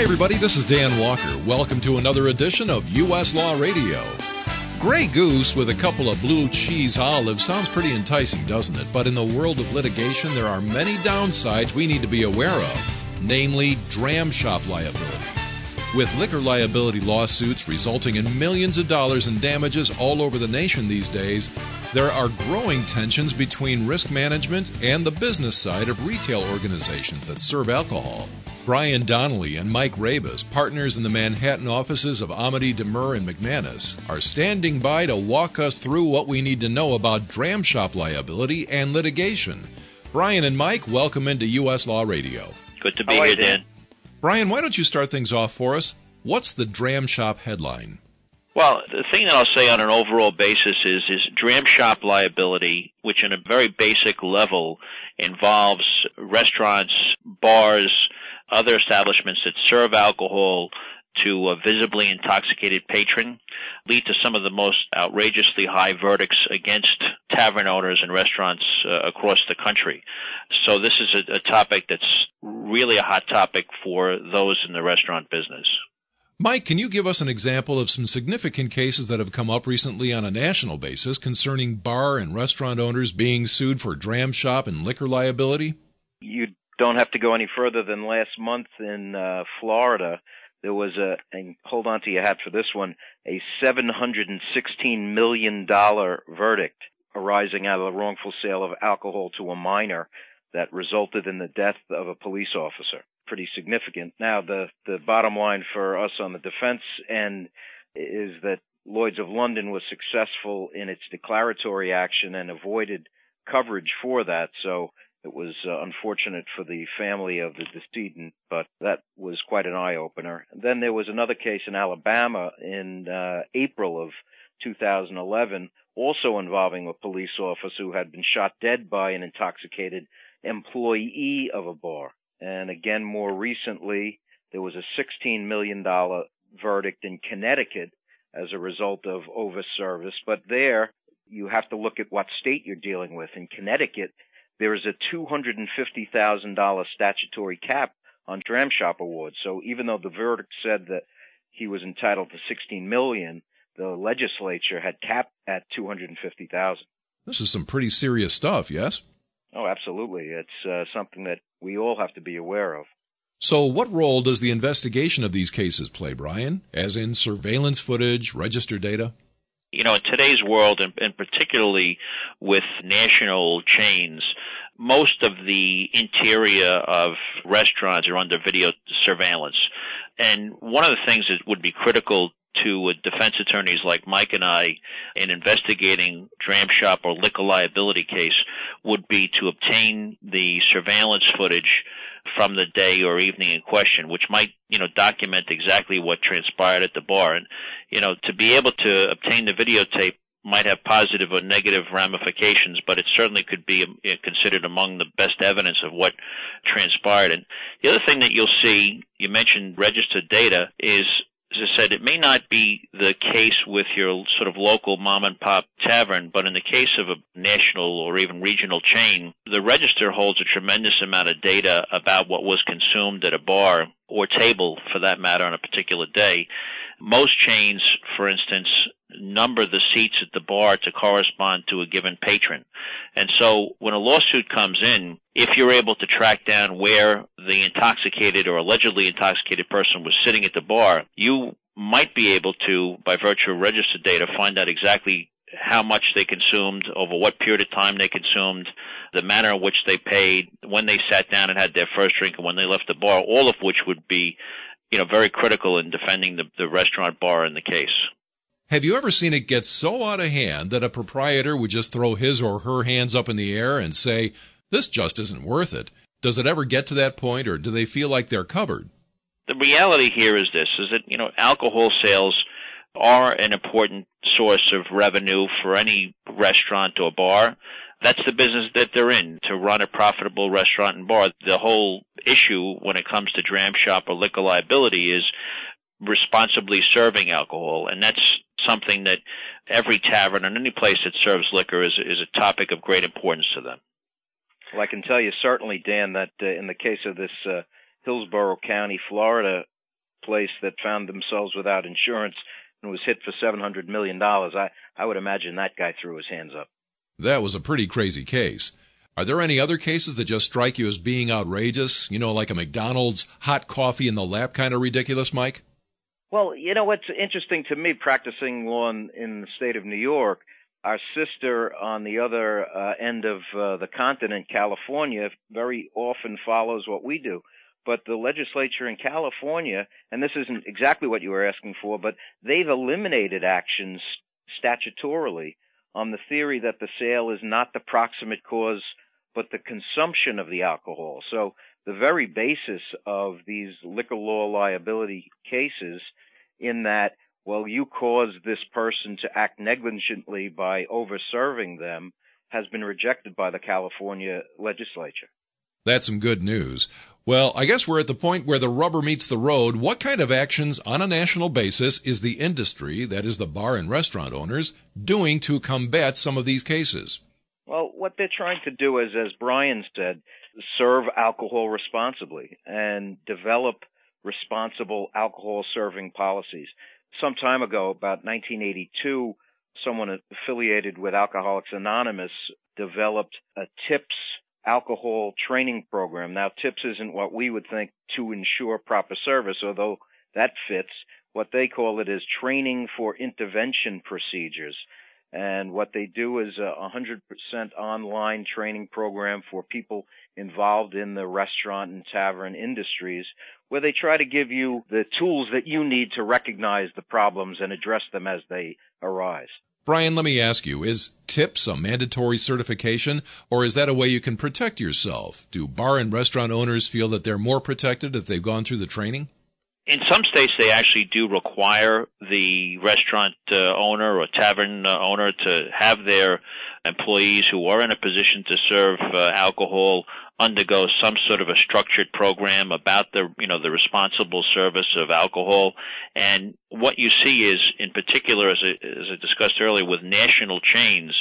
Hi, everybody. This is Dan Walker. Welcome to another edition of U.S. Law Radio. Grey Goose with a couple of blue cheese olives sounds pretty enticing, doesn't it? But in the world of litigation, there are many downsides we need to be aware of, namely dram shop liability. With liquor liability lawsuits resulting in millions of dollars in damages all over the nation these days, there are growing tensions between risk management and the business side of retail organizations that serve alcohol. Brian Donnelly and Mike Rabas, partners in the Manhattan offices of Ahmuty Demers and McManus, are standing by to walk us through what we need to know about dram shop liability and litigation. Brian and Mike, welcome into U.S. Law Radio. Good to be here, Dan. Brian, why don't you start things off for us? What's the dram shop headline? Well, the thing that I'll say on an overall basis is is dram shop liability, which in a very basic level involves restaurants, bars, other establishments that serve alcohol to a visibly intoxicated patron lead to some of the most outrageously high verdicts against tavern owners and restaurants uh, across the country. So this is a, a topic that's really a hot topic for those in the restaurant business. Mike, can you give us an example of some significant cases that have come up recently on a national basis concerning bar and restaurant owners being sued for dram shop and liquor liability? You don't have to go any further than last month in uh, Florida. There was a, and hold on to your hat for this one, a $716 million verdict arising out of the wrongful sale of alcohol to a minor that resulted in the death of a police officer. Pretty significant. Now, the, the bottom line for us on the defense end is that Lloyd's of London was successful in its declaratory action and avoided coverage for that. So it was uh, unfortunate for the family of the decedent, but that was quite an eye opener. Then there was another case in Alabama in uh, April of 2011, also involving a police officer who had been shot dead by an intoxicated employee of a bar. And again, more recently, there was a $16 million verdict in Connecticut as a result of overservice. But there, you have to look at what state you're dealing with. In Connecticut, there is a $250,000 statutory cap on dram shop awards. So even though the verdict said that he was entitled to 16 million, the legislature had capped at 250,000. This is some pretty serious stuff, yes? Oh, absolutely. It's uh, something that we all have to be aware of. So, what role does the investigation of these cases play, Brian? As in surveillance footage, register data? You know, in today's world, and, and particularly with national chains, most of the interior of restaurants are under video surveillance. And one of the things that would be critical to defense attorneys like Mike and I in investigating dram shop or liquor liability case would be to obtain the surveillance footage from the day or evening in question, which might, you know, document exactly what transpired at the bar. And, you know, to be able to obtain the videotape might have positive or negative ramifications, but it certainly could be um, considered among the best evidence of what transpired. And the other thing that you'll see, you mentioned registered data, is as I said, it may not be the case with your sort of local mom and pop tavern, but in the case of a national or even regional chain, the register holds a tremendous amount of data about what was consumed at a bar or table for that matter on a particular day. Most chains, for instance, number the seats at the bar to correspond to a given patron. And so when a lawsuit comes in, if you're able to track down where the intoxicated or allegedly intoxicated person was sitting at the bar, you might be able to, by virtue of registered data, find out exactly how much they consumed, over what period of time they consumed, the manner in which they paid, when they sat down and had their first drink, and when they left the bar, all of which would be, you know, very critical in defending the, the restaurant bar in the case. Have you ever seen it get so out of hand that a proprietor would just throw his or her hands up in the air and say, this just isn't worth it? Does it ever get to that point or do they feel like they're covered? The reality here is this, is that, you know, alcohol sales are an important source of revenue for any restaurant or bar. That's the business that they're in, to run a profitable restaurant and bar. The whole issue when it comes to dram shop or liquor liability is responsibly serving alcohol. And that's something that every tavern and any place that serves liquor is, is a topic of great importance to them. Well, I can tell you certainly, Dan, that uh, in the case of this uh, Hillsborough County, Florida place that found themselves without insurance and was hit for $700 million. I, I would imagine that guy threw his hands up. That was a pretty crazy case. Are there any other cases that just strike you as being outrageous? You know, like a McDonald's hot coffee in the lap kind of ridiculous, Mike? Well, you know what's interesting to me practicing law in, in the state of New York, our sister on the other uh, end of uh, the continent, California, very often follows what we do. But the legislature in California, and this isn't exactly what you were asking for, but they've eliminated actions statutorily on the theory that the sale is not the proximate cause, but the consumption of the alcohol. So the very basis of these liquor law liability cases in that, well, you caused this person to act negligently by over-serving them has been rejected by the California legislature. That's some good news. Well, I guess we're at the point where the rubber meets the road. What kind of actions on a national basis is the industry, that is the bar and restaurant owners, doing to combat some of these cases? Well, what they're trying to do is, as Brian said, serve alcohol responsibly and develop responsible alcohol serving policies. Some time ago, about 1982, someone affiliated with Alcoholics Anonymous developed a TIPS alcohol training program. Now, TIPS isn't what we would think to ensure proper service, although that fits. What they call it is training for intervention procedures. And what they do is a 100% online training program for people involved in the restaurant and tavern industries where they try to give you the tools that you need to recognize the problems and address them as they arise. Brian, let me ask you, is TIPS a mandatory certification or is that a way you can protect yourself? Do bar and restaurant owners feel that they're more protected if they've gone through the training? in some states they actually do require the restaurant uh, owner or tavern uh, owner to have their employees who are in a position to serve uh, alcohol undergo some sort of a structured program about the you know the responsible service of alcohol. And what you see is in particular as I, as I discussed earlier with national chains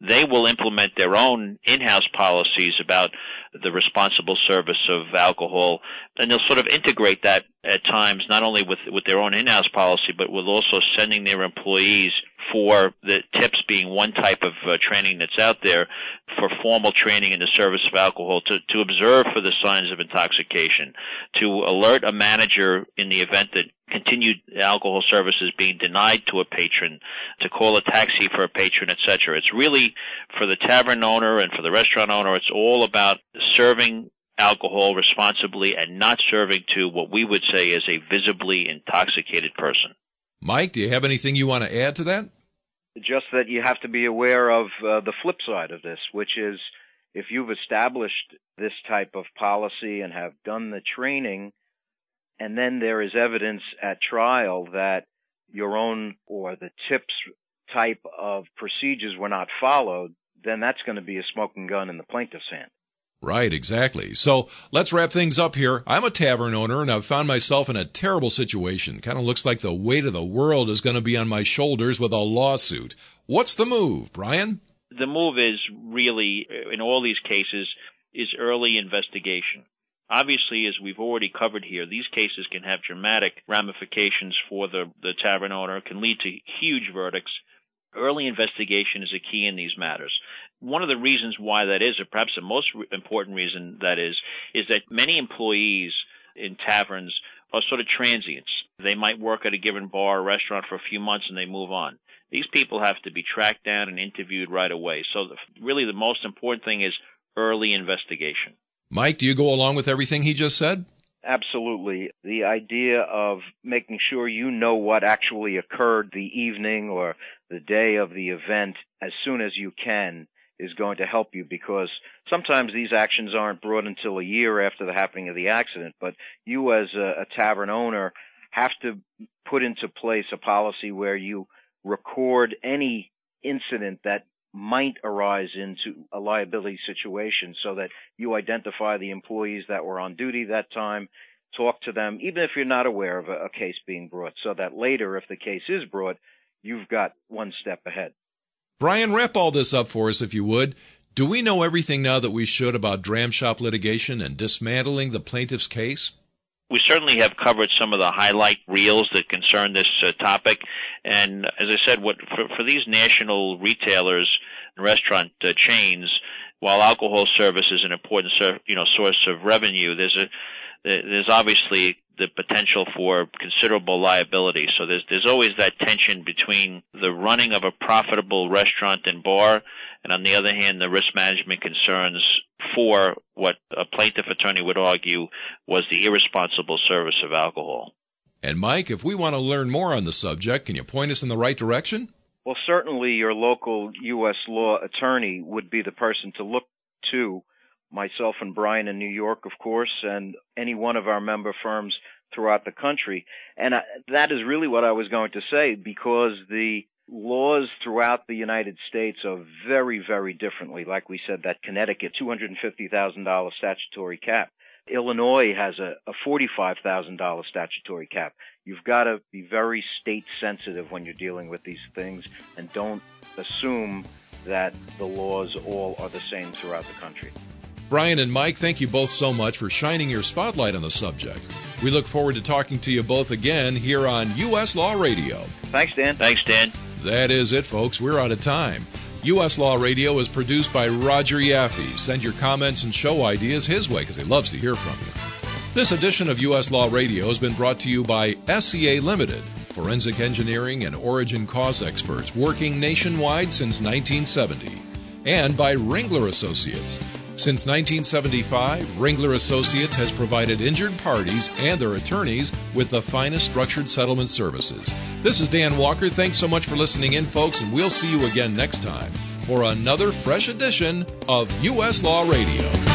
they will implement their own in-house policies about the responsible service of alcohol, and they'll sort of integrate that at times, not only with with their own in-house policy, but with also sending their employees for the tips being one type of uh, training that's out there for formal training in the service of alcohol to, to observe for the signs of intoxication, to alert a manager in the event that continued alcohol services being denied to a patron, to call a taxi for a patron, etc. It's really for the tavern owner and for the restaurant owner, it's all about serving alcohol responsibly and not serving to what we would say is a visibly intoxicated person. Mike, do you have anything you want to add to that? Just that you have to be aware of uh, the flip side of this, which is if you've established this type of policy and have done the training, and then there is evidence at trial that your own or the tips type of procedures were not followed, then that's going to be a smoking gun in the plaintiff's hand. Right, exactly. So let's wrap things up here. I'm a tavern owner and I've found myself in a terrible situation. Kind of looks like the weight of the world is going to be on my shoulders with a lawsuit. What's the move, Brian? The move is really, uh, in all these cases, is early investigation. Obviously, as we've already covered here, these cases can have dramatic ramifications for the, the tavern owner, can lead to huge verdicts. Early investigation is a key in these matters one of the reasons why that is, or perhaps the most important reason that is, is that many employees in taverns are sort of transients. They might work at a given bar or restaurant for a few months and they move on. These people have to be tracked down and interviewed right away. So the, really the most important thing is early investigation. Mike, do you go along with everything he just said? Absolutely. The idea of making sure you know what actually occurred the evening or the day of the event as soon as you can is going to help you because sometimes these actions aren't brought until a year after the happening of the accident. But you as a, a tavern owner have to put into place a policy where you record any incident that might arise into a liability situation so that you identify the employees that were on duty that time, talk to them, even if you're not aware of a, a case being brought, so that later, if the case is brought, you've got one step ahead. Brian, wrap all this up for us if you would. Do we know everything now that we should about dram shop litigation and dismantling the plaintiff's case? we certainly have covered some of the highlight reels that concern this uh, topic. And as I said, what for, for these national retailers and restaurant uh, chains, while alcohol service is an important, you know, source of revenue, there's a there's obviously the potential for considerable liability. So there's there's always that tension between the running of a profitable restaurant and bar, and on the other hand, the risk management concerns for what a plaintiff attorney would argue was the irresponsible service of alcohol. And Mike, if we want to learn more on the subject, can you point us in the right direction? Well, certainly your local U.S. law attorney would be the person to look to myself and Brian in New York, of course, and any one of our member firms throughout the country. And I, that is really what I was going to say because the laws throughout the United States are very, very differently. Like we said, that Connecticut $250,000 statutory cap. Illinois has a, a $45,000 statutory cap. You've got to be very state sensitive when you're dealing with these things and don't assume that the laws all are the same throughout the country. Brian and Mike, thank you both so much for shining your spotlight on the subject. We look forward to talking to you both again here on U.S. Law Radio. Thanks, Dan. Thanks, Dan. That is it, folks. We're out of time. U.S. Law Radio is produced by Roger Yaffe. Send your comments and show ideas his way because he loves to hear from you. This edition of U.S. Law Radio has been brought to you by SEA Limited, forensic engineering and origin cause experts working nationwide since 1970, and by Ringler Associates since 1975, Ringler Associates has provided injured parties and their attorneys with the finest structured settlement services. This is Dan Walker. Thanks so much for listening in, folks, and we'll see you again next time for another fresh edition of U.S. Law Radio.